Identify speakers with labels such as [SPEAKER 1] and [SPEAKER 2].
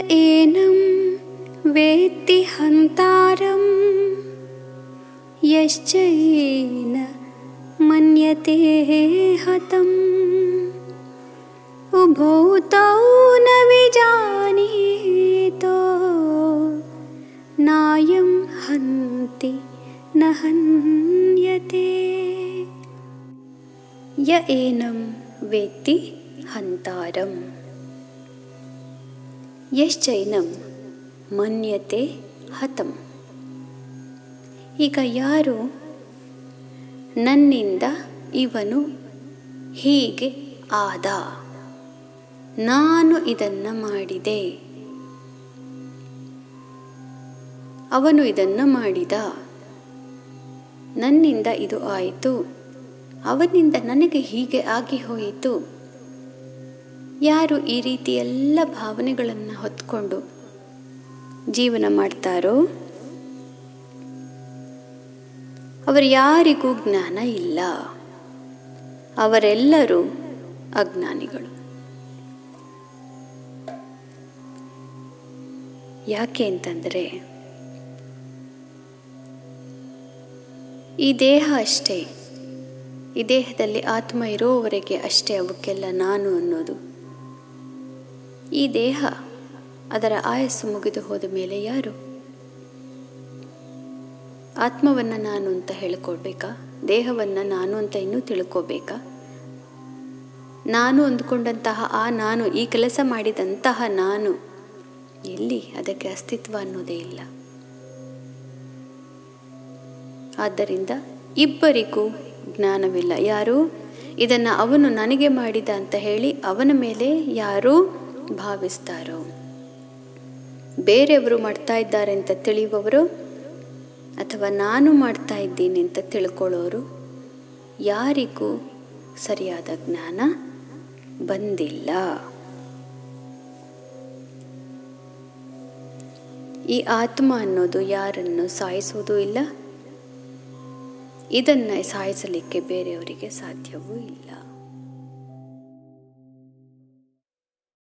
[SPEAKER 1] एनं वेत्ति हन्तारं। येन मन्यते हतम्। उभौ तौ न विजानीतो। नायं हन्ति न हन्यते। य एनं वेत्ति हन्तारम्। ಯಶ್ಚೈನಂ ಮನ್ಯತೆ ಹತಂ. ಈಗ ಯಾರು ನನ್ನಿಂದ ಇವನು ಹೀಗೆ ಆದ? ನಾನು ಇದನ್ನು ಮಾಡಿದೆ. ಅವನು ಇದನ್ನು ಮಾಡಿದ. ನನ್ನಿಂದ ಇದು ಆಯಿತು. ಅವನಿಂದ ನನಗೆ ಹೀಗೆ ಆಗಿ ಹೋಯಿತು. ಯಾರು ಈ ರೀತಿ ಎಲ್ಲ ಭಾವನೆಗಳನ್ನು ಹೊತ್ಕೊಂಡು ಜೀವನ ಮಾಡ್ತಾರೋ, ಅವರು ಯಾರಿಗೂ ಜ್ಞಾನ ಇಲ್ಲ. ಅವರೆಲ್ಲರೂ ಅಜ್ಞಾನಿಗಳು. ಯಾಕೆ ಅಂತಂದರೆ, ಈ ದೇಹ ಅಷ್ಟೇ, ಈ ದೇಹದಲ್ಲಿ ಆತ್ಮ ಇರೋವರೆಗೆ ಅಷ್ಟೇ ಅವಕ್ಕೆಲ್ಲ ನಾನು ಅನ್ನೋದು. ಈ ದೇಹ ಅದರ ಆಯಸ್ಸು ಮುಗಿದು ಹೋದ ಮೇಲೆ ಯಾರು? ಆತ್ಮವನ್ನು ನಾನು ಅಂತ ಹೇಳ್ಕೊಳ್ಬೇಕಾ? ದೇಹವನ್ನು ನಾನು ಅಂತ ಇನ್ನೂ ತಿಳ್ಕೋಬೇಕಾ ನಾನು ಅಂದುಕೊಂಡಂತಹ ಆ ನಾನು, ಈ ಕೆಲಸ ಮಾಡಿದಂತಹ ನಾನು ಎಲ್ಲಿ ಅದಕ್ಕೆ ಅಸ್ತಿತ್ವ ಅನ್ನೋದೇ ಇಲ್ಲ. ಆದ್ದರಿಂದ ಇಬ್ಬರಿಗೂ ಜ್ಞಾನವಿಲ್ಲ. ಯಾರು? ಇದನ್ನು ಅವನು ನನಗೆ ಮಾಡಿದ ಅಂತ ಹೇಳಿ ಅವನ ಮೇಲೆ ಯಾರು ಭಾವಿಸ್ತಾರೋ? ಬೇರೆಯವರು ಮಾಡ್ತಾ ಇದ್ದಾರೆ ಅಂತ ತಿಳಿಯುವವರು ಅಥವಾ ನಾನು ಮಾಡ್ತಾ ಇದ್ದೀನಿ ಅಂತ ತಿಳ್ಕೊಳ್ಳೋರು? ಯಾರಿಗೂ ಸರಿಯಾದ ಜ್ಞಾನ ಬಂದಿಲ್ಲ. ಈ ಆತ್ಮ ಅನ್ನೋದು ಯಾರನ್ನು ಸಾಯಿಸೋದು ಇಲ್ಲ. ಇದನ್ನು ಸಾಯಿಸಲಿಕ್ಕೆ ಬೇರೆಯವರಿಗೆ ಸಾಧ್ಯವೂ ಇಲ್ಲ.